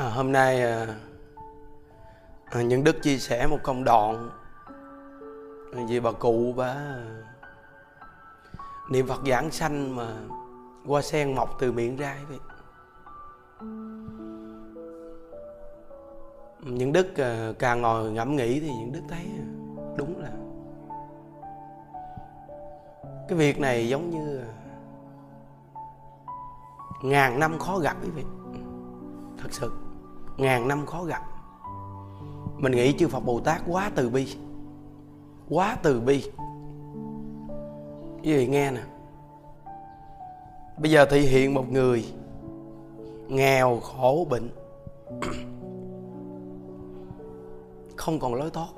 À, hôm nay à, à, những đức chia sẻ một công đoạn về bà cụ bà à, niệm phật giảng sanh mà hoa sen mọc từ miệng ra vậy. Những đức à, càng ngồi ngẫm nghĩ thì những đức thấy à, đúng là cái việc này giống như à, ngàn năm khó gặp quý vị thật sự ngàn năm khó gặp. Mình nghĩ chư phật bồ tát quá từ bi. Quá từ bi. Quý vị nghe nè. Bây giờ thị hiện một người nghèo khổ bệnh. Không còn lối thoát.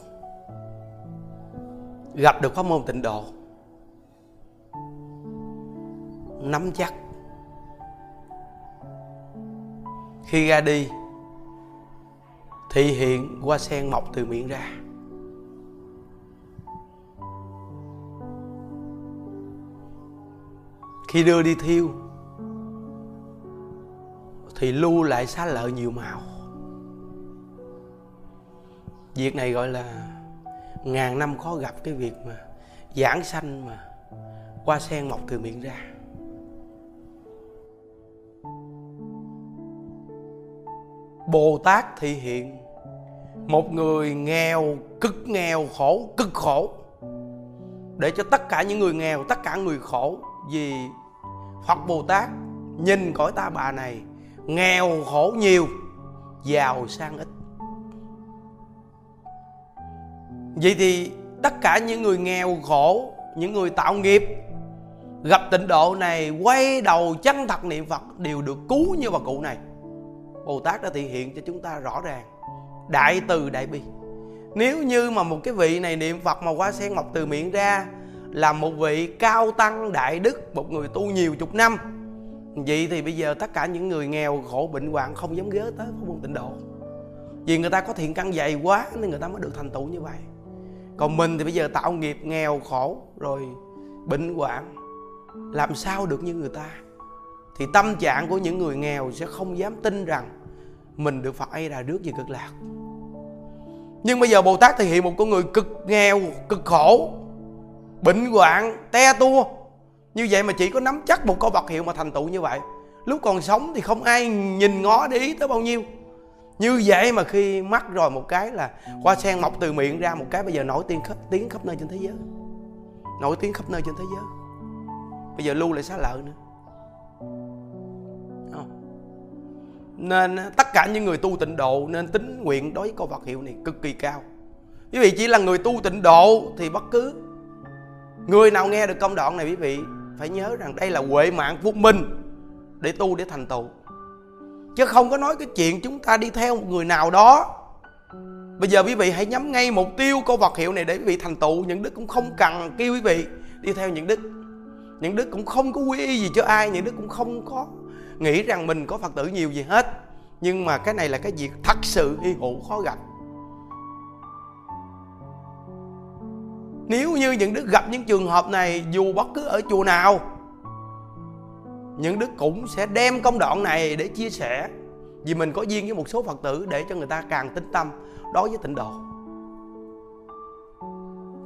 Gặp được pháp môn tịnh độ. Nắm chắc. Khi ra đi thị hiện hoa sen mọc từ miệng ra. Khi đưa đi thiêu, thì lưu lại xá lợi nhiều màu. Việc này gọi là ngàn năm khó gặp cái việc mà giảng sanh mà hoa sen mọc từ miệng ra. Bồ tát thị hiện một người nghèo, cực nghèo, khổ, cực khổ. Để cho tất cả những người nghèo, tất cả người khổ vì phật bồ tát nhìn cõi ta bà này nghèo, khổ, nhiều, giàu sang ít. Vậy thì tất cả những người nghèo, khổ, những người tạo nghiệp, gặp tịnh độ này, quay đầu chân thật niệm phật đều được cứu như bà cụ này. Bồ tát đã thể hiện cho chúng ta rõ ràng đại từ đại bi. Nếu như mà một cái vị này niệm phật mà hoa sen mọc từ miệng ra là một vị cao tăng đại đức, một người tu nhiều chục năm, vậy thì bây giờ tất cả những người nghèo, khổ, bệnh hoạn không dám ghé tới pháp môn tịnh độ. Vì người ta có thiện căn dày quá nên người ta mới được thành tựu như vậy. Còn mình thì bây giờ tạo nghiệp nghèo, khổ, rồi bệnh hoạn, làm sao được như người ta? Thì tâm trạng của những người nghèo sẽ không dám tin rằng mình được Phật ấy là rước về cực lạc nhưng bây giờ Bồ Tát thể hiện một con người cực nghèo, cực khổ, bệnh hoạn, te tua. Như vậy mà chỉ có nắm chắc một câu vật hiệu mà thành tựu như vậy. Lúc còn sống thì không ai nhìn ngó để ý tới bao nhiêu. Như vậy mà khi mắc rồi một cái là hoa sen mọc từ miệng ra một cái, bây giờ nổi tiếng khắp tiếng khắp nơi trên thế giới. Nổi tiếng khắp nơi trên thế giới. Bây giờ lưu lại xá lợi nữa. Nên tất cả những người tu tịnh độ nên tính nguyện đối với câu Phật hiệu này cực kỳ cao. Quý vị chỉ là người tu tịnh độ thì bất cứ người nào nghe được công đoạn này, quý vị phải nhớ rằng đây là huệ mạng phúc minh để tu để thành tựu. Chứ không có nói cái chuyện chúng ta đi theo một người nào đó. Bây giờ quý vị hãy nhắm ngay mục tiêu câu vật hiệu này để quý vị thành tựu. Những đức cũng không cần kêu quý vị đi theo những đức. Những đức cũng không có quy y gì cho ai, những đức cũng không có nghĩ rằng mình có phật tử nhiều gì hết, nhưng mà cái này là cái việc thật sự hy hữu khó gặp. Nếu như những đức gặp những trường hợp này, dù bất cứ ở chùa nào, những đức cũng sẽ đem công đoạn này để chia sẻ, vì mình có duyên với một số phật tử để cho người ta càng tính tâm đối với tịnh độ.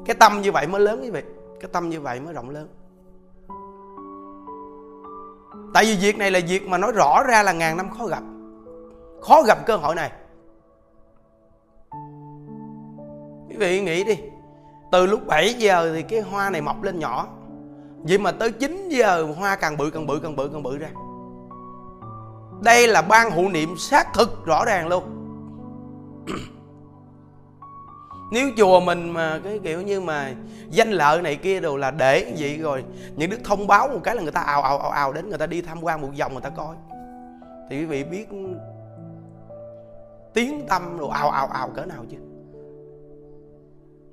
Cái tâm như vậy mới lớn quý vị, cái tâm như vậy mới rộng lớn tại vì việc này là việc mà nói rõ ra là ngàn năm khó gặp. Khó gặp cơ hội này. Quý vị nghĩ đi. Từ lúc 7 giờ thì cái hoa này mọc lên nhỏ. Vậy mà tới 9 giờ hoa càng bự càng bự càng bự càng bự ra. Đây là ban hữu niệm xác thực rõ ràng luôn nếu chùa mình mà cái kiểu như mà danh lợi này kia đồ là để vậy rồi, những đức thông báo một cái là người ta ào ào ào ào đến người ta đi tham quan một vòng người ta coi. Thì quý vị biết tiếng tâm rồi ào ào ào cỡ nào chứ?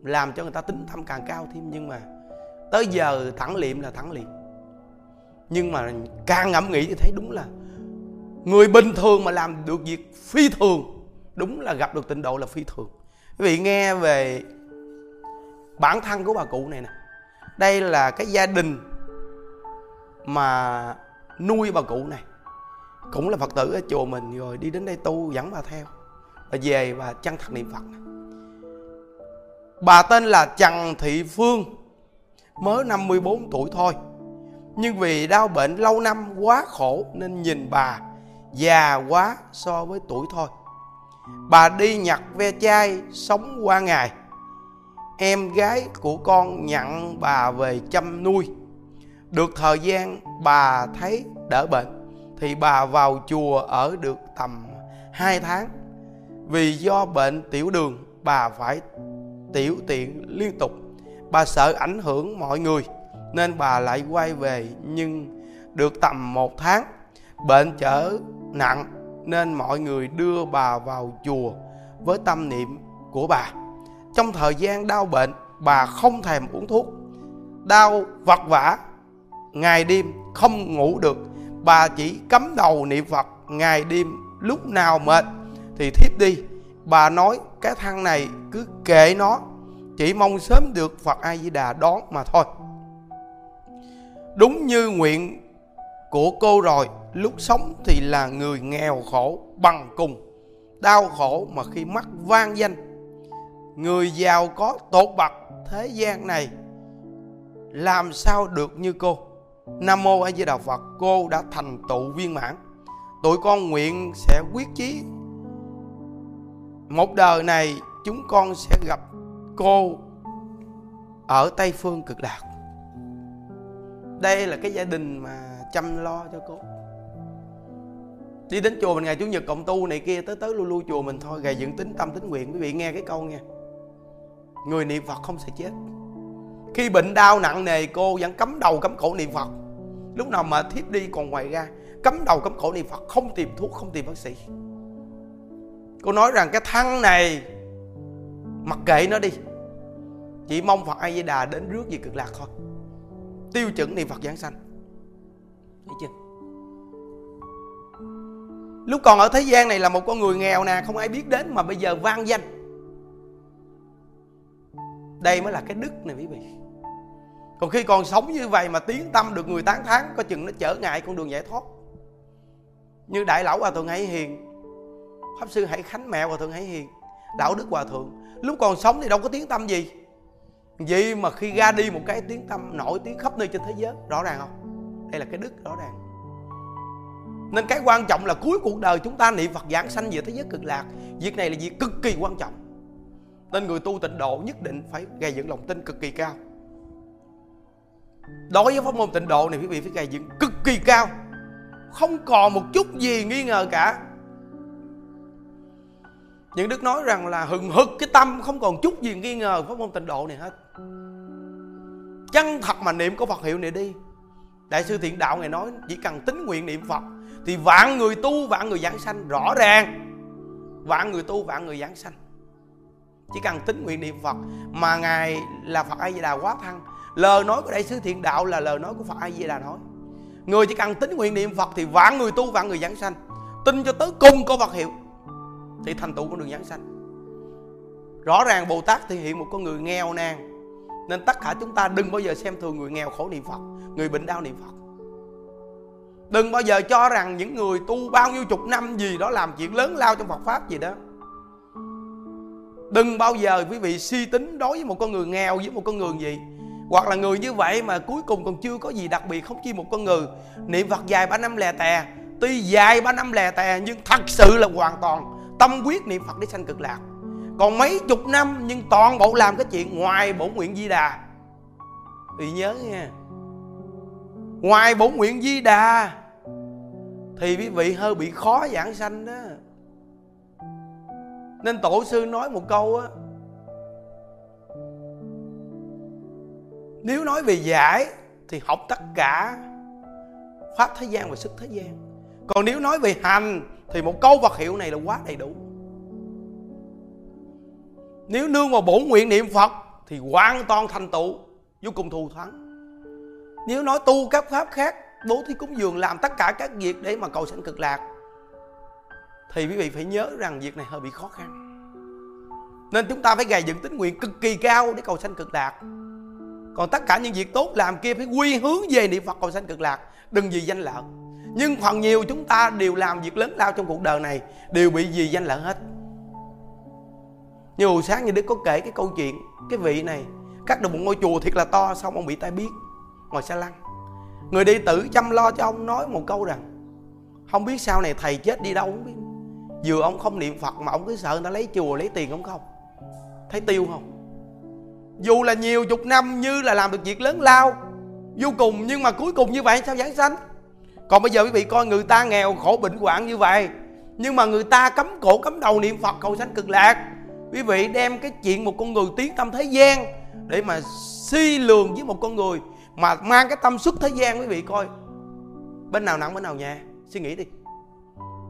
Làm cho người ta tính tâm càng cao thêm, nhưng mà tới giờ thẳng liệm là thẳng liệm. Nhưng mà càng ngẫm nghĩ thì thấy đúng là người bình thường mà làm được việc phi thường, đúng là gặp được tịnh độ là phi thường quý vị nghe về bản thân của bà cụ này nè. Đây là cái gia đình mà nuôi bà cụ này. Cũng là phật tử ở chùa mình rồi đi đến đây tu dẫn bà theo. Bà về và chân thật niệm phật bà tên là trần thị phương, mới 54 tuổi thôi. Nhưng vì đau bệnh lâu năm quá khổ nên nhìn bà già quá so với tuổi thôi bà đi nhặt ve chai, sống qua ngày. Em gái của con nhận bà về chăm nuôi. Được thời gian, bà thấy đỡ bệnh, thì bà vào chùa ở được tầm 2 tháng. Vì do bệnh tiểu đường, bà phải tiểu tiện liên tục. Bà sợ ảnh hưởng mọi người, nên bà lại quay về, nhưng được tầm một tháng, bệnh trở nặng nên mọi người đưa bà vào chùa với tâm niệm của bà. Trong thời gian đau bệnh, bà không thèm uống thuốc. Đau vật vả, ngày đêm không ngủ được. Bà chỉ cắm đầu niệm phật, ngày đêm lúc nào mệt thì thiếp đi. Bà nói, cái thằng này cứ kệ nó, chỉ mong sớm được phật a di đà đón mà thôi. Đúng như nguyện của cô rồi, lúc sống thì là người nghèo khổ bằng cùng, đau khổ mà khi mắc vang danh. Người giàu có tột bậc thế gian này, làm sao được như cô? Nam mô a di đà phật, cô đã thành tựu viên mãn. Tụi con nguyện sẽ quyết chí, một đời này chúng con sẽ gặp cô ở tây phương cực lạc. Đây là cái gia đình mà chăm lo cho cô. Đi đến chùa mình ngày chủ nhật cộng tu này kia, tới tới lu lu chùa mình thôi gầy dựng tính tâm tính nguyện. Quý vị nghe cái câu nha người niệm phật không sẽ chết. Khi bệnh đau nặng nề, cô vẫn cấm đầu cấm cổ niệm phật. Lúc nào mà thiếp đi, còn ngoài ra cấm đầu cấm cổ niệm phật, không tìm thuốc, không tìm bác sĩ. Cô nói rằng cái thăng này, mặc kệ nó đi. Chỉ mong phật a di đà đến rước về cực lạc thôi. Tiêu chuẩn niệm phật giảng sanh thấy chưa? Lúc còn ở thế gian này là một con người nghèo nè, không ai biết đến mà bây giờ vang danh. Đây mới là cái đức này quý vị. Còn khi còn sống như vậy mà tiếng tâm được người tán thán, có chừng nó trở ngại con đường giải thoát. Như đại lão hòa thượng hải hiền, pháp sư hải khánh mẹ hòa thượng hải hiền đạo đức hòa thượng, lúc còn sống thì đâu có tiếng tâm gì. Vậy mà khi ra đi một cái tiếng tâm nổi tiếng khắp nơi trên thế giới, rõ ràng không? Đây là cái đức rõ ràng. Nên cái quan trọng là cuối cuộc đời chúng ta niệm Phật giảng sanh về thế giới cực lạc. Việc này là việc cực kỳ quan trọng. Nên người tu tịnh độ nhất định phải gây dựng lòng tin cực kỳ cao. Đối với pháp môn tịnh độ này, quý vị phải gây dựng cực kỳ cao. Không còn một chút gì nghi ngờ cả. Những đức nói rằng là hừng hực cái tâm, không còn chút gì nghi ngờ pháp môn tịnh độ này hết. Chân thật mà niệm có phật hiệu này đi đại sư thiện đạo ngài nói, chỉ cần tính nguyện niệm phật, thì vạn người tu, vạn người giảng sanh, rõ ràng. Vạn người tu, vạn người giảng sanh. Chỉ cần tính nguyện niệm phật mà ngài là phật a di đà quá thăng. Lời nói của đại sứ thiện đạo là lời nói của phật a di đà nói. Người chỉ cần tính nguyện niệm phật thì vạn người tu, vạn người giảng sanh. Tin cho tới cùng có phật hiệu, thì thành tựu con đường giảng sanh. Rõ ràng bồ tát thể hiện một con người nghèo nàn nên tất cả chúng ta đừng bao giờ xem thường người nghèo khổ niệm phật, người bệnh đau niệm phật. Đừng bao giờ cho rằng những người tu bao nhiêu chục năm gì đó làm chuyện lớn lao trong phật pháp gì đó. Đừng bao giờ, quý vị, suy tính đối với một con người nghèo với một con người gì. Hoặc là người như vậy mà cuối cùng còn chưa có gì đặc biệt không chi một con người. Niệm phật dài ba năm lè tè. Tuy dài ba năm lè tè, nhưng thật sự là hoàn toàn tâm quyết niệm phật để sanh cực lạc còn mấy chục năm, nhưng toàn bộ làm cái chuyện ngoài bổ nguyện di đà. Thì nhớ nha ngoài bổ nguyện di đà, thì quý vị hơi bị khó giảng sanh đó. Nên tổ sư nói một câu á, nếu nói về giải thì học tất cả pháp thế gian và sức thế gian. Còn nếu nói về hành thì một câu vật hiệu này là quá đầy đủ nếu nương vào bổn nguyện niệm phật, thì hoàn toàn thành tựu, vô cùng thù thắng. Nếu nói tu các pháp khác, bố thí cúng dường làm tất cả các việc để mà cầu sanh cực lạc, thì quý vị phải nhớ rằng việc này hơi bị khó khăn. Nên chúng ta phải gầy dựng tính nguyện cực kỳ cao để cầu sanh cực lạc. Còn tất cả những việc tốt làm kia phải quy hướng về niệm phật cầu sanh cực lạc, đừng vì danh lợi. Nhưng phần nhiều chúng ta đều làm việc lớn lao trong cuộc đời này, đều bị gì danh lợi hết nhiều sáng như đức có kể cái câu chuyện, cái vị này, cắt được một ngôi chùa thiệt là to xong ông bị tai biến, ngồi xa lăng người đi tử chăm lo cho ông nói một câu rằng, không biết sau này thầy chết đi đâu không biết. Vừa ông không niệm phật mà ông cứ sợ người ta lấy chùa lấy tiền không không? Thấy tiêu không? Dù là nhiều chục năm như là làm được việc lớn lao, vô cùng nhưng mà cuối cùng như vậy sao giảng sanh? Còn bây giờ quý vị coi người ta nghèo khổ bệnh hoạn như vậy, nhưng mà người ta cấm cổ cấm đầu niệm phật cầu sanh cực lạc quý vị đem cái chuyện một con người tiến tâm thế gian để mà suy lường với một con người mà mang cái tâm xuất thế gian, quý vị coi. Bên nào nặng, bên nào nhẹ? Suy nghĩ đi.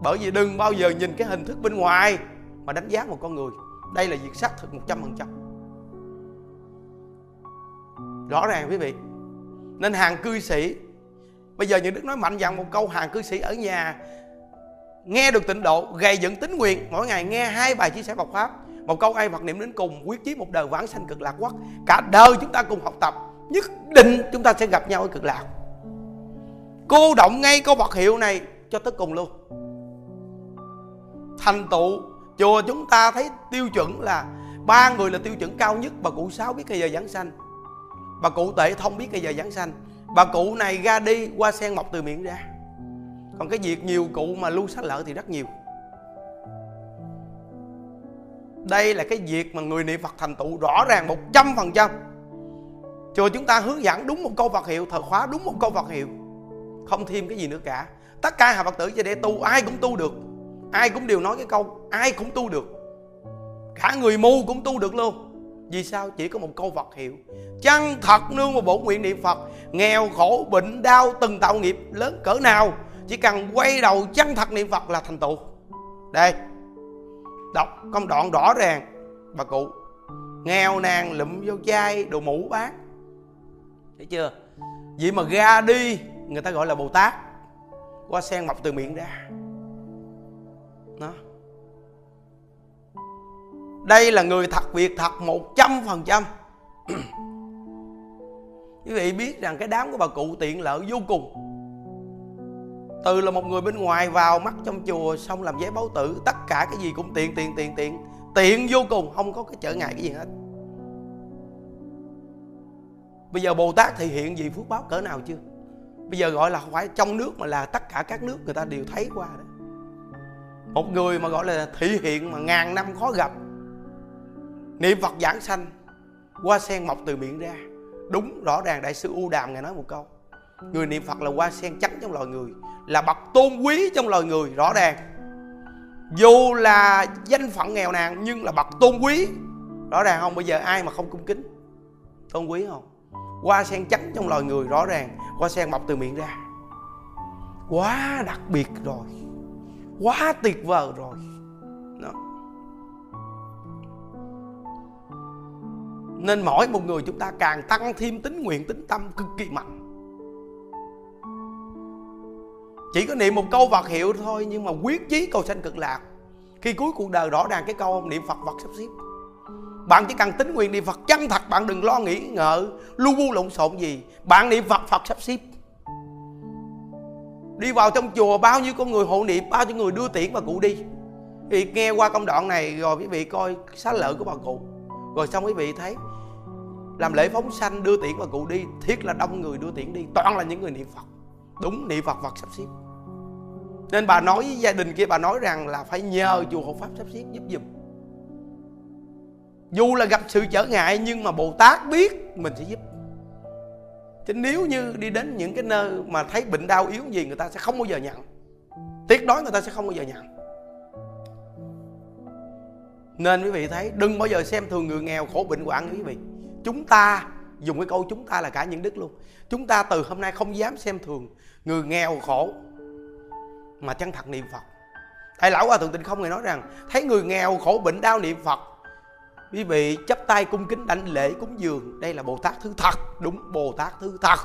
Bởi vì đừng bao giờ nhìn cái hình thức bên ngoài mà đánh giá một con người. Đây là việc xác thực một trăm phần trăm. Rõ ràng, quý vị. Nên hàng cư sĩ, bây giờ những đức nói mạnh dạn một câu, hàng cư sĩ ở nhà nghe được tịnh độ, gầy dựng tính nguyện, mỗi ngày nghe hai bài chia sẻ Phật pháp một câu ai Phật niệm đến cùng, quyết chí một đời vãng sanh cực lạc quốc cả đời chúng ta cùng học tập, nhất định chúng ta sẽ gặp nhau ở cực lạc. Cô động ngay câu vật hiệu này cho tới cùng luôn. Thành tựu, chùa chúng ta thấy tiêu chuẩn là ba người là tiêu chuẩn cao nhất. Bà cụ sáu biết cái giờ giảng sanh, bà cụ tệ thông biết cái giờ giảng sanh. Bà cụ này ra đi, qua sen mọc từ miệng ra. Còn cái việc nhiều cụ mà lưu sách lợi thì rất nhiều đây là cái việc mà người niệm Phật thành tựu rõ ràng một trăm phần trăm. Chùa chúng ta hướng dẫn đúng một câu Phật hiệu, Thờ khóa đúng một câu Phật hiệu. Không thêm cái gì nữa cả. Tất cả hạ Phật tử cho để tu, ai cũng tu được. Ai cũng đều nói cái câu, Ai cũng tu được. Cả người mù cũng tu được luôn. Vì sao? Chỉ có một câu Phật hiệu. Chăng thật nương một bổ nguyện niệm Phật. Nghèo, khổ, bệnh, đau, từng tạo nghiệp lớn cỡ nào. Chỉ cần quay đầu chân thật niệm Phật là thành tựu. Đây. Đọc công đoạn rõ ràng. Bà cụ, Nghèo nàn lụm vô chai đồ mũ bán. Thấy chưa? Vậy mà ra đi, Người ta gọi là Bồ Tát. Qua sen mọc từ miệng ra. Đó. Đây là người thật việc thật một trăm phần trăm. Quý vị biết rằng cái đám của bà cụ tiện lợi vô cùng từ là một người bên ngoài vào mắt trong chùa, xong làm giấy báo tử, tất cả cái gì cũng tiện tiện tiện tiện. Tiện vô cùng, không có cái trở ngại cái gì hết. Bây giờ bồ tát thì hiện gì phước báo cỡ nào chưa? Bây giờ gọi là không phải trong nước mà là tất cả các nước người ta đều thấy qua đó. Một người mà gọi là thị hiện mà ngàn năm khó gặp. Niệm phật giảng sanh, qua sen mọc từ miệng ra. Đúng rõ ràng đại sư u đàm ngài nói một câu người niệm phật là hoa sen trắng trong loài người, là bậc tôn quý trong loài người, rõ ràng. Dù là danh phận nghèo nàn, nhưng là bậc tôn quý. Rõ ràng không? Bây giờ ai mà không cung kính? Tôn quý không? Hoa sen trắng trong loài người, rõ ràng. Hoa sen mọc từ miệng ra. Quá đặc biệt rồi. Quá tuyệt vời rồi. Đó. nên mỗi một người chúng ta càng tăng thêm tính nguyện, tính tâm cực kỳ mạnh. Chỉ có niệm một câu Phật hiệu thôi, nhưng mà quyết chí cầu sanh cực lạc. Khi cuối cuộc đời rõ ràng cái câu niệm Phật Phật sắp xếp. Bạn chỉ cần tính nguyện niệm Phật chân thật, bạn đừng lo nghĩ ngợi, lu bu lộn xộn gì. Bạn niệm Phật Phật sắp xếp. Đi vào trong chùa, bao nhiêu con người hộ niệm, bao nhiêu người đưa tiễn bà cụ đi. Thì nghe qua công đoạn này rồi, quý vị coi xá lợi của bà cụ. Rồi xong quý vị thấy, làm lễ phóng sanh, đưa tiễn bà cụ đi thiết là đông người đưa tiễn đi. Toàn là những người niệm Phật. Đúng, niệm Phật Phật sắp xếp nên bà nói với gia đình kia bà nói rằng là phải nhờ chùa hộ pháp sắp xếp giúp giùm. Dù là gặp sự trở ngại nhưng mà bồ tát biết mình sẽ giúp. Chứ nếu như đi đến những cái nơi mà thấy bệnh đau yếu gì người ta sẽ không bao giờ nhận. Tuyệt đối người ta sẽ không bao giờ nhận. Nên quý vị thấy đừng bao giờ xem thường người nghèo khổ bệnh hoạn quý vị chúng ta dùng cái câu chúng ta là cả những đức luôn. Chúng ta từ hôm nay không dám xem thường người nghèo khổ mà chân thật niệm Phật. Thầy lão hòa thượng tịnh không người nói rằng, thấy người nghèo khổ bệnh đau niệm Phật, quý vị chấp tay cung kính đảnh lễ cúng dường, đây là Bồ Tát thứ thật. Đúng, Bồ Tát thứ thật.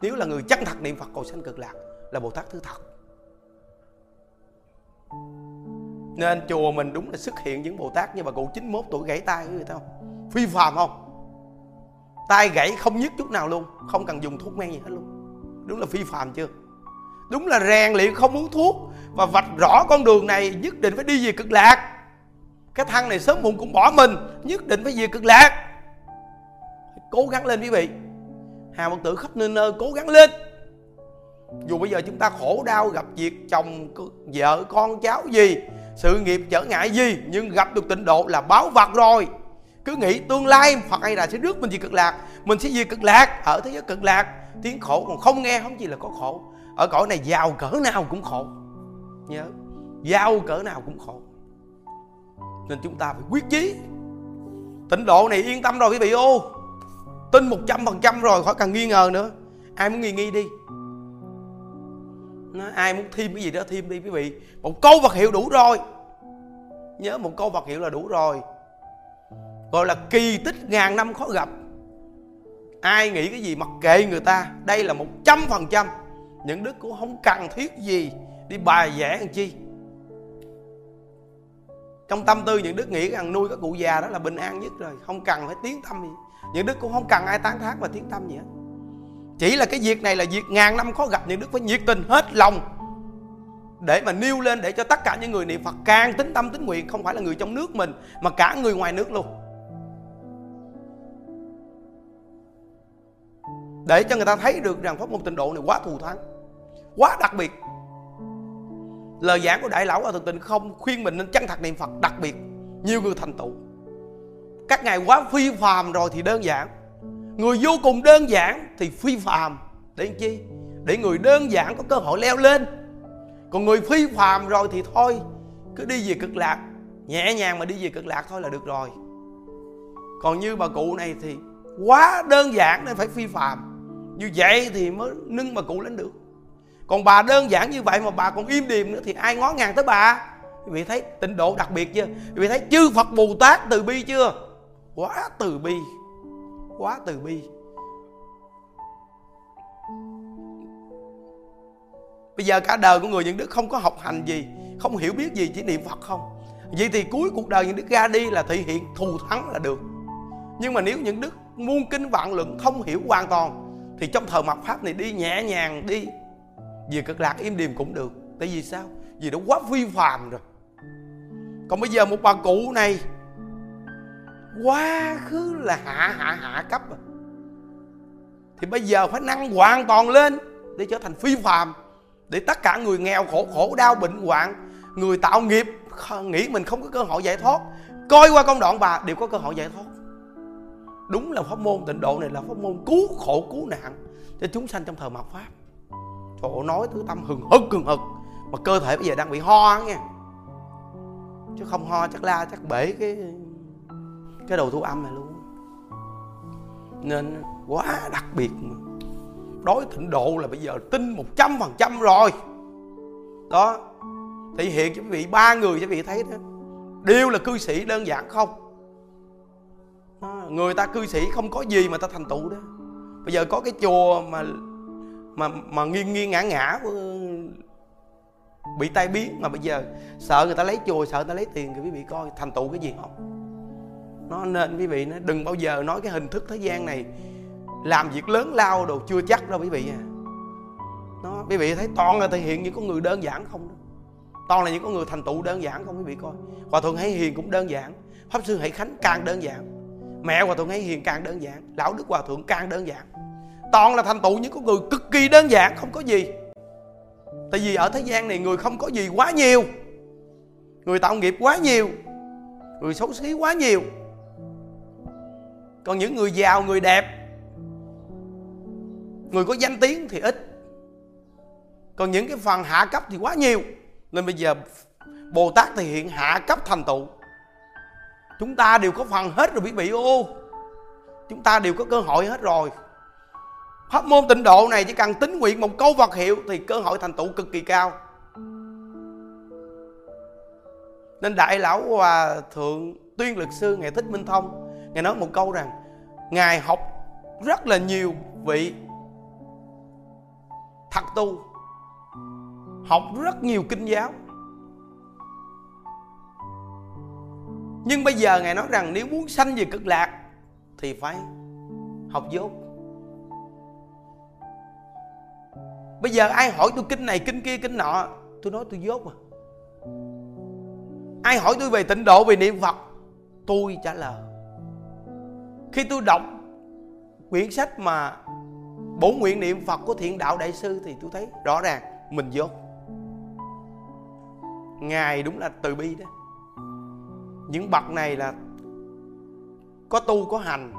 Nếu là người chân thật niệm Phật, cầu sanh cực lạc, là Bồ Tát thứ thật. Nên chùa mình đúng là xuất hiện những Bồ Tát như bà cụ 91 tuổi gãy tay người ta không? Phi phàm không? Tay gãy không nhức chút nào luôn, không cần dùng thuốc men gì hết luôn. Đúng là phi phàm chưa? Đúng là rèn luyện không uống thuốc và vạch rõ con đường này nhất định phải đi về cực lạc. Cái thằng này sớm muộn cũng bỏ mình, nhất định phải về cực lạc. Cố gắng lên quý vị. Hà phật tử khắp nơi nơi cố gắng lên. Dù bây giờ chúng ta khổ đau gặp việc chồng vợ, con, cháu gì, sự nghiệp trở ngại gì, nhưng gặp được tịnh độ là báo vật rồi. Cứ nghĩ tương lai hoặc hay là sẽ rước mình về cực lạc, mình sẽ về cực lạc, ở thế giới cực lạc. Tiếng khổ còn không nghe, không gì là có khổ ở cõi này giàu cỡ nào cũng khổ. Nhớ giàu cỡ nào cũng khổ. Nên chúng ta phải quyết chí. Tịnh độ này yên tâm rồi quý vị ô. Tin một trăm phần trăm rồi khỏi cần nghi ngờ nữa. Ai muốn nghi nghi đi? Nó, ai muốn thêm cái gì đó thêm đi quý vị. Một câu vật hiệu đủ rồi. Nhớ một câu vật hiệu là đủ rồi. Gọi là kỳ tích ngàn năm khó gặp. Ai nghĩ cái gì mặc kệ người ta. Đây là một trăm phần trăm những đức cũng không cần thiết gì đi bài vẽ làm chi. Trong tâm tư, những đức nghĩ rằng nuôi các cụ già đó là bình an nhất rồi, không cần phải tiếng tâm gì. Những đức cũng không cần ai tán thán và tiếng tâm gì hết. Chỉ là cái việc này là việc ngàn năm khó gặp, những đức phải nhiệt tình hết lòng để mà nêu lên để cho tất cả những người niệm Phật càng tính tâm tính nguyện, không phải là người trong nước mình, mà cả người ngoài nước luôn. Để cho người ta thấy được rằng pháp môn tịnh độ này quá thù thắng quá đặc biệt. Lời giảng của đại lão ở thực tình không khuyên mình nên chân thật niệm phật đặc biệt, nhiều người thành tựu. Các ngài quá phi phàm rồi thì đơn giản. Người vô cùng đơn giản thì phi phàm. Để làm chi? Để người đơn giản có cơ hội leo lên. Còn người phi phàm rồi thì thôi, cứ đi về cực lạc. Nhẹ nhàng mà đi về cực lạc thôi là được rồi. Còn như bà cụ này thì quá đơn giản nên phải phi phàm. Như vậy thì mới nâng bà cụ lên được còn bà đơn giản như vậy mà bà còn im điềm nữa thì ai ngó ngàng tới bà? Quý vị thấy tịnh độ đặc biệt chưa? Quý vị thấy chư phật bồ tát từ bi chưa? Quá từ bi. Quá từ bi. Bây giờ cả đời của người những đức không có học hành gì, không hiểu biết gì chỉ niệm phật không. Vậy thì cuối cuộc đời những đức ra đi là thể hiện thù thắng là được. Nhưng mà nếu những đức muôn kinh vạn luận không hiểu hoàn toàn, thì trong thời mặt pháp này đi nhẹ nhàng, đi về cực lạc im điềm cũng được. Tại vì sao? Vì nó quá phi phàm rồi. Còn bây giờ một bà cụ này, quá khứ là hạ hạ hạ cấp rồi thì bây giờ phải nâng hoàn toàn lên để trở thành phi phàm để tất cả người nghèo khổ khổ đau bệnh hoạn, người tạo nghiệp nghĩ mình không có cơ hội giải thoát. Coi qua công đoạn bà đều có cơ hội giải thoát. Đúng là pháp môn tịnh độ này là pháp môn cứu khổ, cứu nạn cho chúng sanh trong thời mạt pháp cổ nói thứ tâm hừng hực hừng hực. Mà cơ thể bây giờ đang bị ho nha chứ không ho chắc la, chắc bể cái cái đầu thu âm này luôn. Nên quá đặc biệt mà. Đối tịnh độ là bây giờ tin một trăm phần trăm rồi. Đó. Thể hiện cho quý vị ba người, cho quý vị thấy đó. Đều là cư sĩ đơn giản không? Người ta cư sĩ không có gì mà ta thành tựu đó. Bây giờ có cái chùa mà mà mà nghiêng nghiêng ngã ngã ờ, bị tai biến. Mà bây giờ sợ người ta lấy chùa sợ người ta lấy tiền thì quý vị coi thành tựu cái gì không? Nó nên quý vị, nó đừng bao giờ nói cái hình thức thế gian này làm việc lớn lao đồ chưa chắc đâu quý vị à nó, quý vị thấy toàn là thể hiện những con người đơn giản không đó. Toàn là những con người thành tựu đơn giản không quý vị coi. Hòa thượng hãy hiền cũng đơn giản, pháp sư hãy khánh càng đơn giản, mẹ hòa thượng hãy hiền càng đơn giản, lão đức hòa thượng càng đơn giản toàn là thành tựu những con người cực kỳ đơn giản, không có gì. Tại vì ở thế gian này người không có gì quá nhiều. Người tạo nghiệp quá nhiều. Người xấu xí quá nhiều. Còn những người giàu, người đẹp, người có danh tiếng thì ít. Còn những cái phần hạ cấp thì quá nhiều. Nên bây giờ bồ tát thể hiện hạ cấp thành tựu. Chúng ta đều có phần hết rồi quý vị ô. Chúng ta đều có cơ hội hết rồi pháp môn tịnh độ này chỉ cần tính nguyện một câu vật hiệu thì cơ hội thành tựu cực kỳ cao. Nên đại lão hòa thượng tuyên lực sư ngài thích minh thông, ngài nói một câu rằng, ngài học rất là nhiều vị thật tu, học rất nhiều kinh giáo. Nhưng bây giờ ngài nói rằng, nếu muốn sanh về cực lạc thì phải học dốt bây giờ ai hỏi tôi kinh này, kinh kia, kinh nọ, tôi nói tôi dốt mà. Ai hỏi tôi về tịnh độ, về niệm phật, tôi trả lời. Khi tôi đọc quyển sách mà bổ nguyện niệm phật của thiện đạo đại sư thì tôi thấy rõ ràng mình dốt. Ngài đúng là từ bi đó. Những bậc này là có tu, có hành,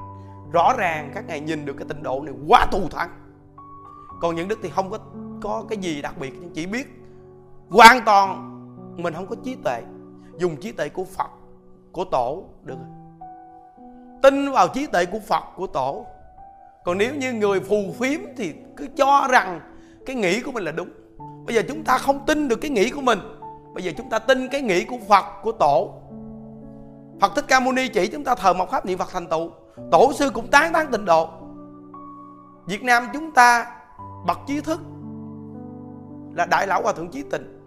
rõ ràng các ngài nhìn được cái tịnh độ này quá thù thắng. Còn những đức thì không có có cái gì đặc biệt chỉ biết hoàn toàn mình không có trí tuệ. Dùng trí tuệ của phật, của tổ được rồi. Tin vào trí tuệ của phật, của tổ. Còn nếu như người phù phiếm thì cứ cho rằng cái nghĩ của mình là đúng. Bây giờ chúng ta không tin được cái nghĩ của mình. Bây giờ chúng ta tin cái nghĩ của phật, của tổ. Phật thích ca mâu ni chỉ chúng ta thờ mộc pháp niệm phật thành tựu. Tổ sư cũng tán tán tịnh độ. Việt nam chúng ta bậc trí thức là đại lão hòa thượng trí tình.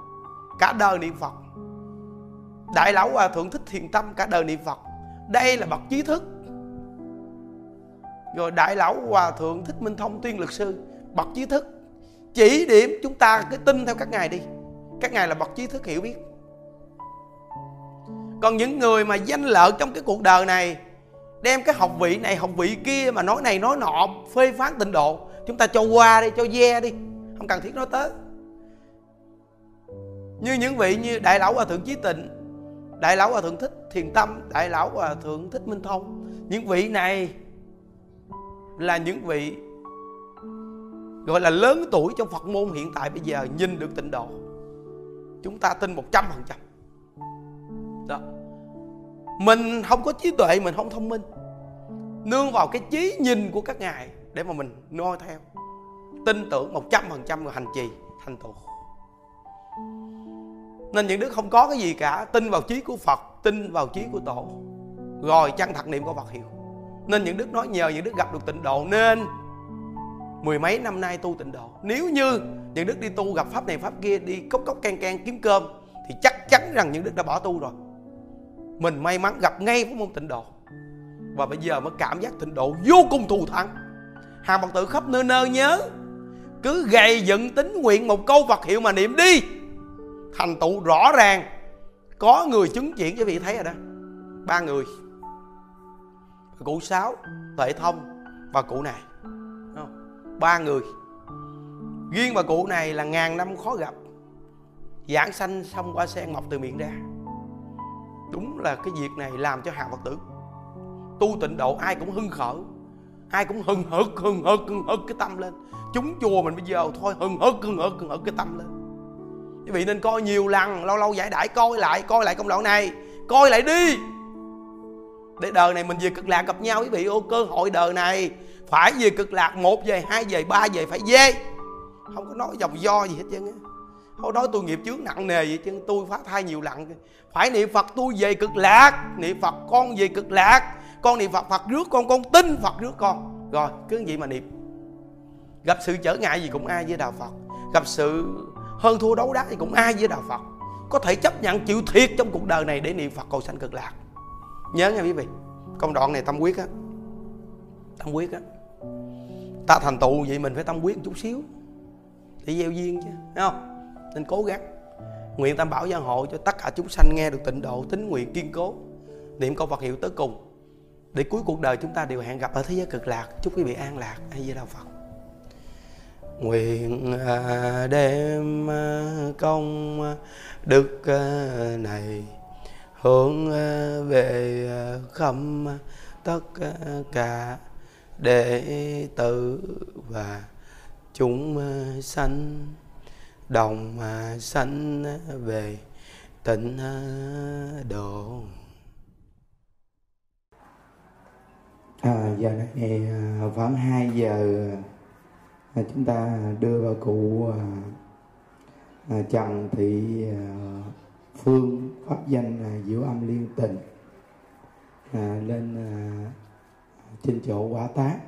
Cả đời niệm phật. Đại lão hòa thượng thích thiền tâm, cả đời niệm phật. Đây là bậc trí thức. Rồi đại lão hòa thượng thích minh thông tuyên luật sư, bậc trí thức. Chỉ điểm chúng ta cứ tin theo các ngài đi. Các ngài là bậc trí thức hiểu biết. Còn những người mà danh lợi trong cái cuộc đời này, đem cái học vị này, học vị kia mà nói này, nói nọ, phê phán tịnh độ, chúng ta cho qua đi, cho ve đi. Không cần thiết nói tới như những vị như đại lão hòa thượng chí tịnh, đại lão hòa thượng thích thiền tâm, đại lão hòa thượng thích minh thông. Những vị này là những vị gọi là lớn tuổi trong phật môn hiện tại bây giờ nhìn được tịnh độ. Chúng ta tin một trăm phần trăm. Đó. Mình không có trí tuệ, mình không thông minh. Nương vào cái trí nhìn của các ngài để mà mình noi theo. Tin tưởng một trăm phần trăm hành trì, thành tựu nên những đứa không có cái gì cả. Tin vào trí của phật, tin vào trí của tổ. Rồi chân thật niệm của phật hiệu? Nên những đức nói nhờ, những đức gặp được tịnh độ, nên mười mấy năm nay tu tịnh độ. Nếu như những đức đi tu gặp pháp này, pháp kia, đi cốc cốc can can kiếm cơm, thì chắc chắn rằng những đức đã bỏ tu rồi. Mình may mắn gặp ngay pháp môn tịnh độ. Và bây giờ mới cảm giác tịnh độ vô cùng thù thắng. Hàng phật tử khắp nơi nơi nhớ, cứ gầy dựng tính nguyện một câu Phật hiệu mà niệm đi thành tựu rõ ràng. Có người chứng chuyển cho vị thấy rồi đó. Ba người. Cụ sáu, tuệ thông và cụ này. Ba người. Riêng bà cụ này là ngàn năm khó gặp. Giảng sanh xong qua sen mọc từ miệng ra. Đúng là cái việc này làm cho hàng phật tử. Tu tịnh độ, ai cũng hưng khởi. Ai cũng hừng hực hừng hực hừng hực cái tâm lên. Chúng chùa mình bây giờ thôi, hừng hực hừng hực hừng hực cái tâm lên quý vị nên coi nhiều lần, lâu lâu giải đãi, coi lại coi lại công đoạn này. Coi lại đi. Để đời này mình về cực lạc gặp nhau, quý vị ô, cơ hội đời này. Phải về cực lạc, một về, hai về, ba về, phải về. Không có nói dòng do gì hết trơn á. Không nói tôi nghiệp chướng nặng nề vậy chứ tôi phá thai nhiều lặng phải niệm phật, tôi về cực lạc. Niệm phật, con về cực lạc. Con niệm phật phật rước con con tin phật rước con. Rồi, cứ vậy mà niệm. Gặp sự trở ngại gì cũng ai với đạo phật. Gặp sự hơn thua đấu đá thì cũng ai với đạo phật. Có thể chấp nhận chịu thiệt trong cuộc đời này để niệm phật cầu sanh cực lạc. Nhớ nghe quý vị, công đoạn này tâm quyết á. Tâm quyết á. Ta thành tựu vậy mình phải tâm quyết một chút xíu. Để gieo duyên chứ, thấy không? Nên cố gắng. Nguyện tam bảo gia hộ cho tất cả chúng sanh nghe được tịnh độ, tín nguyện, kiên cố. Niệm câu Phật hiệu tới cùng. Để cuối cuộc đời chúng ta đều hẹn gặp ở thế giới cực lạc. Chúc quý vị an lạc. Hay với đạo Phật? Nguyện à, đem à, công à, đức này hướng về khâm tất cả đệ tử và chúng sanh đồng sanh về tịnh độ. À, giờ này khoảng 2 giờ À, chúng ta đưa vào cụ à, à, Trần Thị à, Phương pháp danh là Diệu Âm Liên Tình. À, lên à, trên chỗ quả tác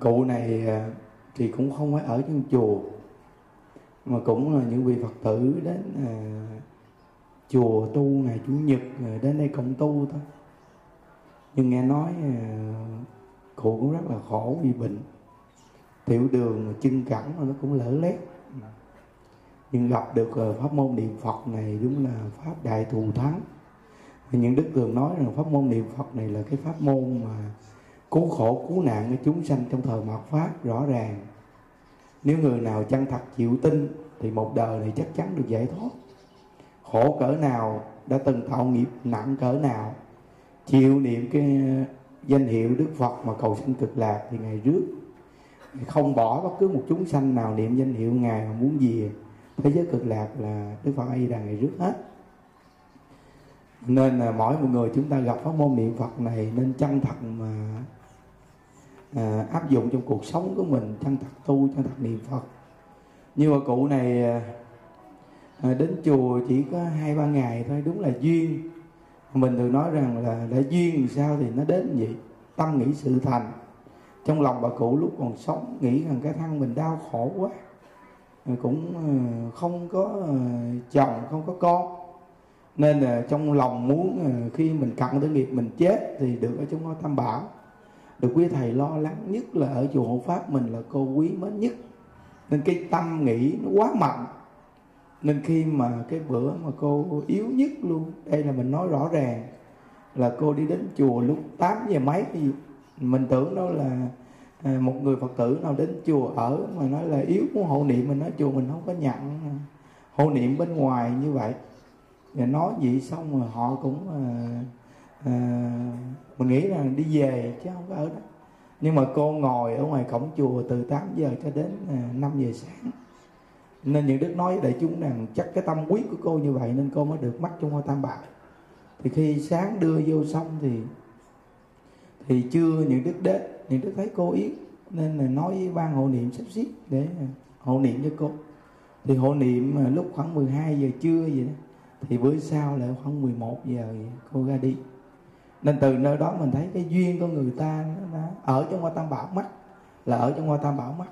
cụ này à, thì cũng không phải ở trong chùa mà cũng là những vị phật tử đến à, chùa tu ngày chủ nhật à, đến đây cộng tu thôi. Nhưng nghe nói à, cụ cũng rất là khổ vì bệnh tiểu đường chân cẳng nó cũng lỡ lét. Nhưng gặp được ờ, pháp môn niệm phật này đúng là pháp đại thù thắng. Những đức thường nói rằng pháp môn niệm phật này là cái pháp môn mà cứu khổ, cứu nạn cho chúng sanh trong thời mạt pháp, rõ ràng. Nếu người nào chân thật chịu tin thì một đời này chắc chắn được giải thoát. Khổ cỡ nào đã từng tạo nghiệp, nặng cỡ nào, chịu niệm cái danh hiệu đức phật mà cầu sinh cực lạc thì ngày trước không bỏ bất cứ một chúng sanh nào niệm danh hiệu ngài mà muốn gì. Thế giới cực lạc là đức phật a di đà ngày rước hết. Nên là mỗi một người chúng ta gặp pháp môn niệm phật này nên chân thật mà à, áp dụng trong cuộc sống của mình chân thật tu chân thật niệm phật. Như mà cụ này à, đến chùa chỉ có hai ba ngày thôi đúng là duyên. Mình thường nói rằng là đã duyên thì sao thì nó đến vậy? Tâm nghĩ sự thành trong lòng bà cụ lúc còn sống, nghĩ rằng cái thân mình đau khổ quá. Cũng ờ, không có ờ, chồng, không có con. Nên là trong lòng muốn ờ, khi mình cận tới nghiệp mình chết thì được ở trong ngôi tam bảo. Được quý thầy lo lắng nhất là ở chùa hộ pháp mình là cô quý mến nhất. Nên cái tâm nghĩ nó quá mạnh. Nên khi mà cái bữa mà cô yếu nhất luôn, đây là mình nói rõ ràng, là cô đi đến chùa lúc 8 giờ mấy thì mình tưởng đó là à, một người phật tử nào đến chùa ở mà nói là yếu muốn hộ niệm mình nói chùa mình không có nhận à, hộ niệm bên ngoài như vậy. Và nói vậy xong rồi họ cũng à, à, mình nghĩ là đi về chứ không có ở đó. Nhưng mà cô ngồi ở ngoài cổng chùa từ 8 giờ cho đến à, 5 giờ sáng. Nên những đức nói với đại chúng rằng chắc cái tâm quyết của cô như vậy nên cô mới được mắc trong ngôi tam bảo thì khi sáng đưa vô xong thì thì chưa những đức đến những đức thấy cô yếu nên là nói với ban hộ niệm sắp xếp để hộ niệm cho cô. Thì hộ niệm à, lúc khoảng 12 giờ trưa vậy đó thì bữa sau lại khoảng 11 giờ cô ra đi. Nên từ nơi đó mình thấy cái duyên của người ta nó ở trong hoa tam bảo mắt là ở trong hoa tam bảo mắt.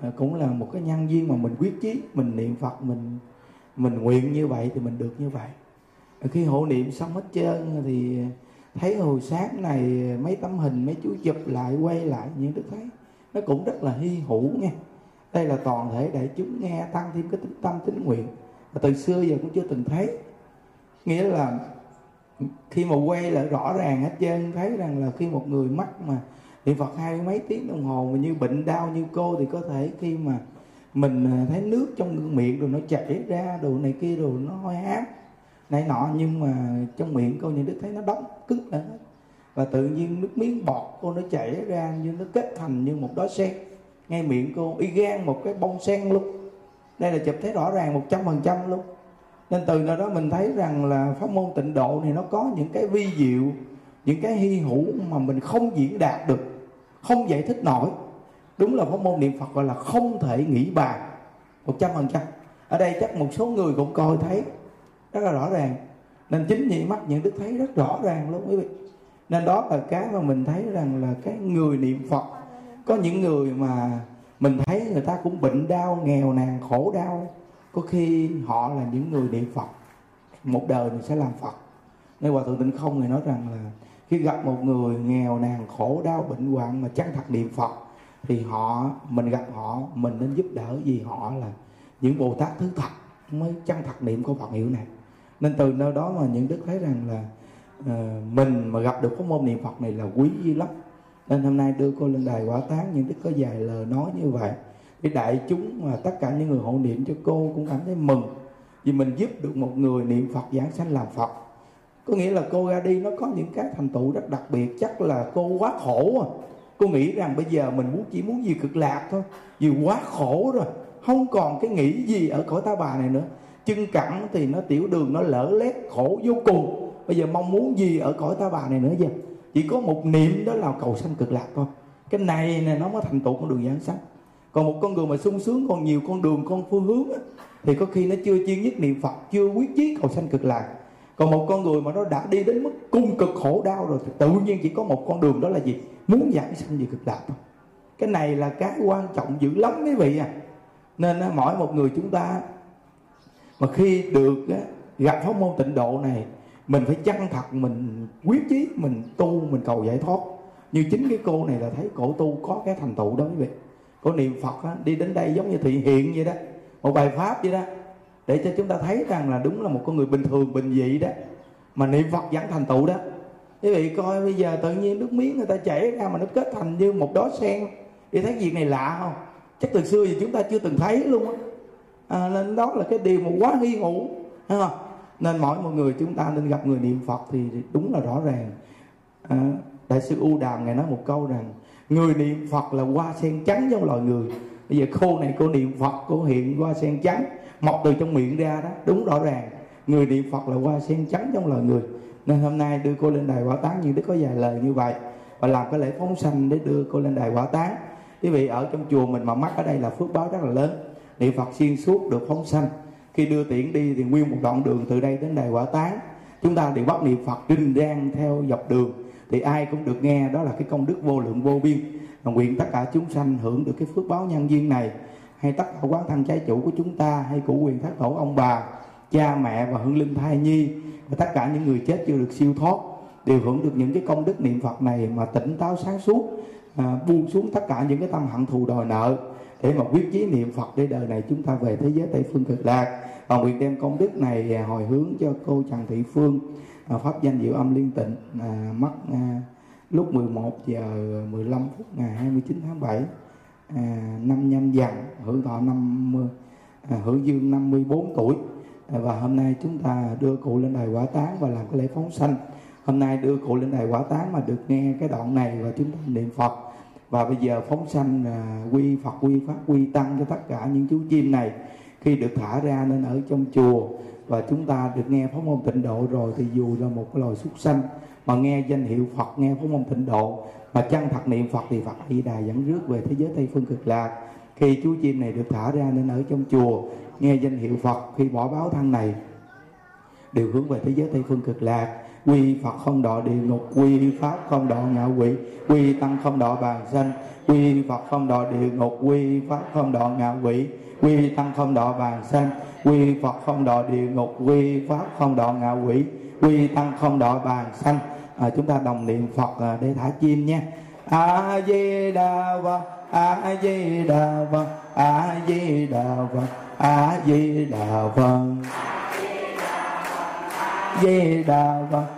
À, cũng là một cái nhân duyên mà mình quyết chí mình niệm phật mình mình nguyện như vậy thì mình được như vậy. Khi hộ niệm xong hết trơn thì thấy hồi sáng này mấy tấm hình, mấy chú chụp lại, quay lại những đức thấy. Nó cũng rất là hy hữu nghe đây là toàn thể đại chúng nghe tăng thêm cái tính tâm tính nguyện. Và từ xưa giờ cũng chưa từng thấy. Nghĩa là khi mà quay lại rõ ràng hết trơn, thấy rằng là khi một người mắc mà niệm phật hai mấy tiếng đồng hồ mà như bệnh đau như cô thì có thể khi mà mình à, thấy nước trong miệng rồi nó chảy ra đồ này kia rồi nó hôi hám này nọ, nhưng mà trong miệng cô nhìn đức thấy nó đóng cứng lại hết. Và tự nhiên nước miếng bọt cô nó chảy ra như nó kết thành như một đóa sen. Ngay miệng cô y gan một cái bông sen luôn. Đây là chụp thấy rõ ràng một trăm phần trăm luôn. Nên từ nơi đó mình thấy rằng là pháp môn tịnh độ này nó có những cái vi diệu, những cái hy hữu mà mình không diễn đạt được, không giải thích nổi. Đúng là pháp môn niệm phật gọi là không thể nghĩ bàn. Một trăm phần trăm. Ở đây chắc một số người cũng coi thấy rất là rõ ràng. Nên chính nhị mắt những đức thấy rất rõ ràng luôn quý vị. Nên đó là cái mà mình thấy rằng là cái người niệm phật. Có những người mà mình thấy người ta cũng bệnh đau, nghèo nàn, khổ đau. Có khi họ là những người niệm phật. Một đời mình sẽ làm phật. Nên hòa thượng tịnh không người nói rằng là khi gặp một người nghèo nàn, khổ đau, bệnh hoạn mà chân thật niệm phật, thì họ, mình gặp họ, mình nên giúp đỡ vì họ là những bồ tát thứ thật mới chân thật niệm câu phật hiệu này nên từ nơi đó mà những đức thấy rằng là uh, mình mà gặp được có môn niệm phật này là quý dữ lắm. Nên hôm nay đưa cô lên đài quả tán những đức có vài lời nói như vậy. Để đại chúng mà tất cả những người hộ niệm cho cô cũng cảm thấy mừng vì mình giúp được một người niệm phật giảng sanh làm phật. Có nghĩa là cô ra đi nó có những cái thành tựu rất đặc biệt. Chắc là cô quá khổ à. Cô nghĩ rằng bây giờ mình muốn chỉ muốn gì cực lạc thôi. Vì quá khổ rồi. Không còn cái nghĩ gì ở cõi ta bà này nữa chân cẳng thì nó tiểu đường nó lỡ lét khổ vô cùng. Bây giờ mong muốn gì ở cõi ta bà này nữa giờ chỉ có một niệm đó là cầu sanh cực lạc thôi. Cái này nè nó mới thành tựu con đường giảng sanh. Còn một con người mà sung sướng còn nhiều con đường con phương hướng á, thì có khi nó chưa chuyên nhất niệm phật chưa quyết chí cầu sanh cực lạc. Còn một con người mà nó đã đi đến mức cung cực khổ đau rồi thì tự nhiên chỉ có một con đường đó là gì? Muốn giảng sanh về cực lạc thôi. Cái này là cái quan trọng dữ lắm quý vị à. Nên mỗi một người chúng ta mà khi được gặp pháp môn tịnh độ này mình phải chân thật mình quyết chí mình tu mình cầu giải thoát. Như chính cái cô này là thấy cổ tu có cái thành tựu đó quý vị. Cô niệm phật á, đi đến đây giống như thị hiện vậy đó một bài pháp vậy đó để cho chúng ta thấy rằng là đúng là một con người bình thường bình dị đó. Mà niệm phật vẫn thành tựu đó. Quý vị coi bây giờ tự nhiên nước miếng người ta chảy ra mà nó kết thành như một đóa sen. Thì thấy việc này lạ không? Chắc từ xưa thì chúng ta chưa từng thấy luôn á à, nên đó là cái điều mà quá nghi ngủ không? Nên mỗi một người chúng ta nên gặp người niệm phật thì đúng là rõ ràng. À, đại sư u đàm ngài nói một câu rằng người niệm phật là hoa sen trắng trong loài người. Bây giờ cô này cô niệm phật cô hiện hoa sen trắng mọc từ trong miệng ra đó đúng rõ ràng. Người niệm phật là hoa sen trắng trong loài người. Nên hôm nay đưa cô lên đài quả tán như đức có vài lời như vậy và làm cái lễ phóng sanh để đưa cô lên đài quả tán. Quý vị ở trong chùa mình mà mắc ở đây là phước báo rất là lớn niệm phật xuyên suốt được phóng sanh. Khi đưa tiễn đi thì nguyên một đoạn đường từ đây đến đài quả tán. Chúng ta đều bắt niệm phật rinh rang theo dọc đường. Thì ai cũng được nghe đó là cái công đức vô lượng vô biên. Và nguyện tất cả chúng sanh hưởng được cái phước báo nhân duyên này. Hay tất cả quán thân trái chủ của chúng ta hay cụ quyền thác tổ ông bà cha mẹ và hương linh thai nhi và tất cả những người chết chưa được siêu thoát đều hưởng được những cái công đức niệm phật này mà tỉnh táo sáng suốt à, buông xuống tất cả những cái tâm hận thù đòi nợ để mà quyết chí niệm phật để đời này chúng ta về thế giới tây phương cực lạc. Và nguyện đem công đức này à, hồi hướng cho cô trần thị phương à, pháp danh diệu âm liên tịnh à, mất à, lúc 11 giờ 15 phút ngày 29 tháng 7 à, năm nhâm dần hưởng thọ năm à, hưởng dương 54 tuổi. À, và hôm nay chúng ta đưa cụ lên đài quả tán và làm cái lễ phóng sanh. Hôm nay đưa cụ lên đài quả tán mà được nghe cái đoạn này và chúng ta niệm phật và bây giờ phóng sanh à, quy phật, quy pháp, quy tăng cho tất cả những chú chim này khi được thả ra nên ở trong chùa. Và chúng ta được nghe pháp môn tịnh độ rồi thì dù là một cái loài súc sanh mà nghe danh hiệu Phật, nghe pháp môn tịnh độ mà chân thật niệm Phật thì Phật A Di Đà dẫn rước về thế giới Tây phương cực lạc. Khi chú chim này được thả ra nên ở trong chùa, nghe danh hiệu Phật, khi bỏ báo thân này, đều hướng về thế giới Tây phương cực lạc quy Phật không đọa địa ngục quy Pháp không đọa ngạ quỷ quy Tăng không đọa bàn sanh quy Phật không đọa địa ngục quy Pháp không đọa ngạ quỷ quy Tăng không đọa bàn sanh quy Phật không đọa địa ngục quy Pháp không đọa ngạ quỷ quy Tăng không đọa bàn sanh à, chúng ta đồng niệm Phật à, để thả chim nha a di đà phật a di đà phật a di đà phật a di đà phật. Di đà phật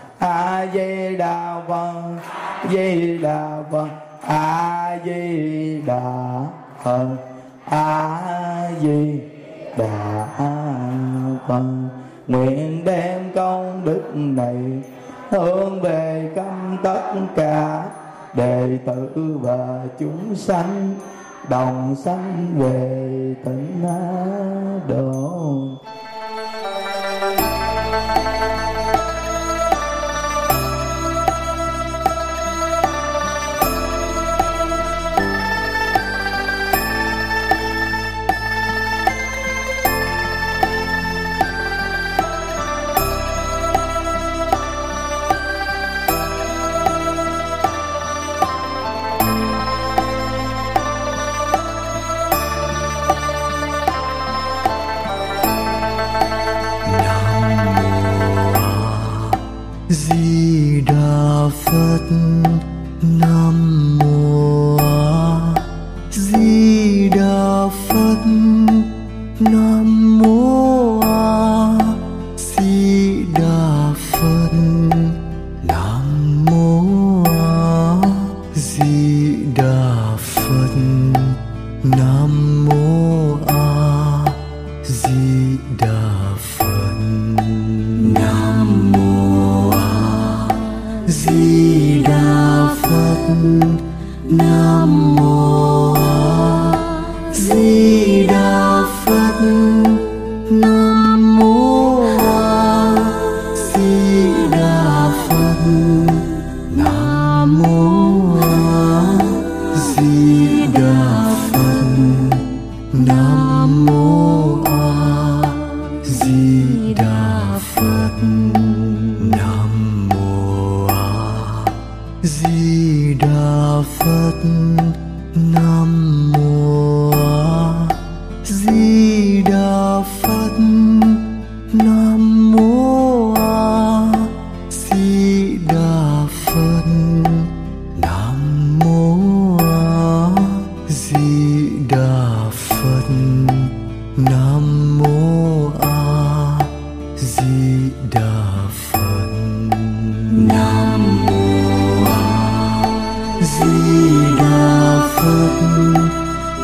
a di đà phật. Di đà phật. A di đà phật. A di đà phật. Nguyện đem công đức này hướng về căm tất cả đệ tử và chúng sanh, đồng sanh về tịnh độ. Di đà phật.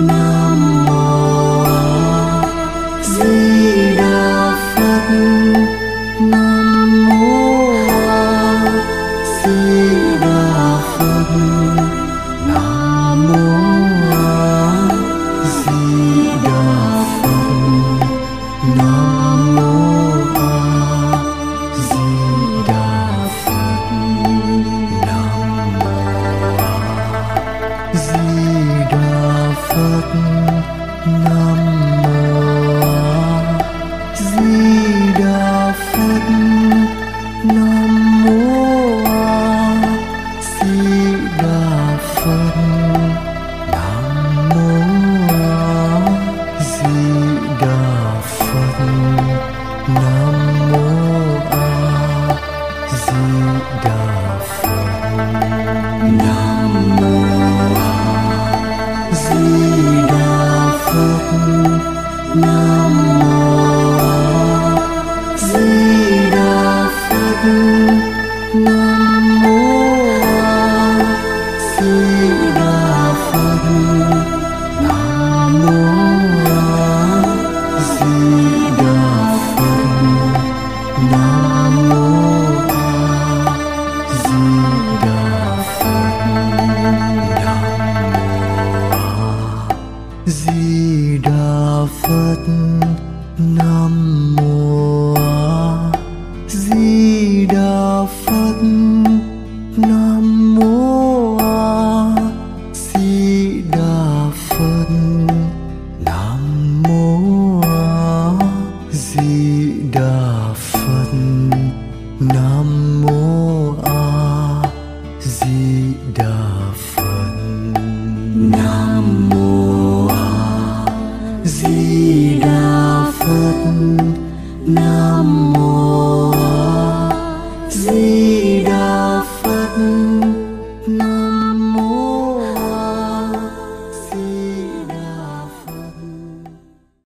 now. Lord.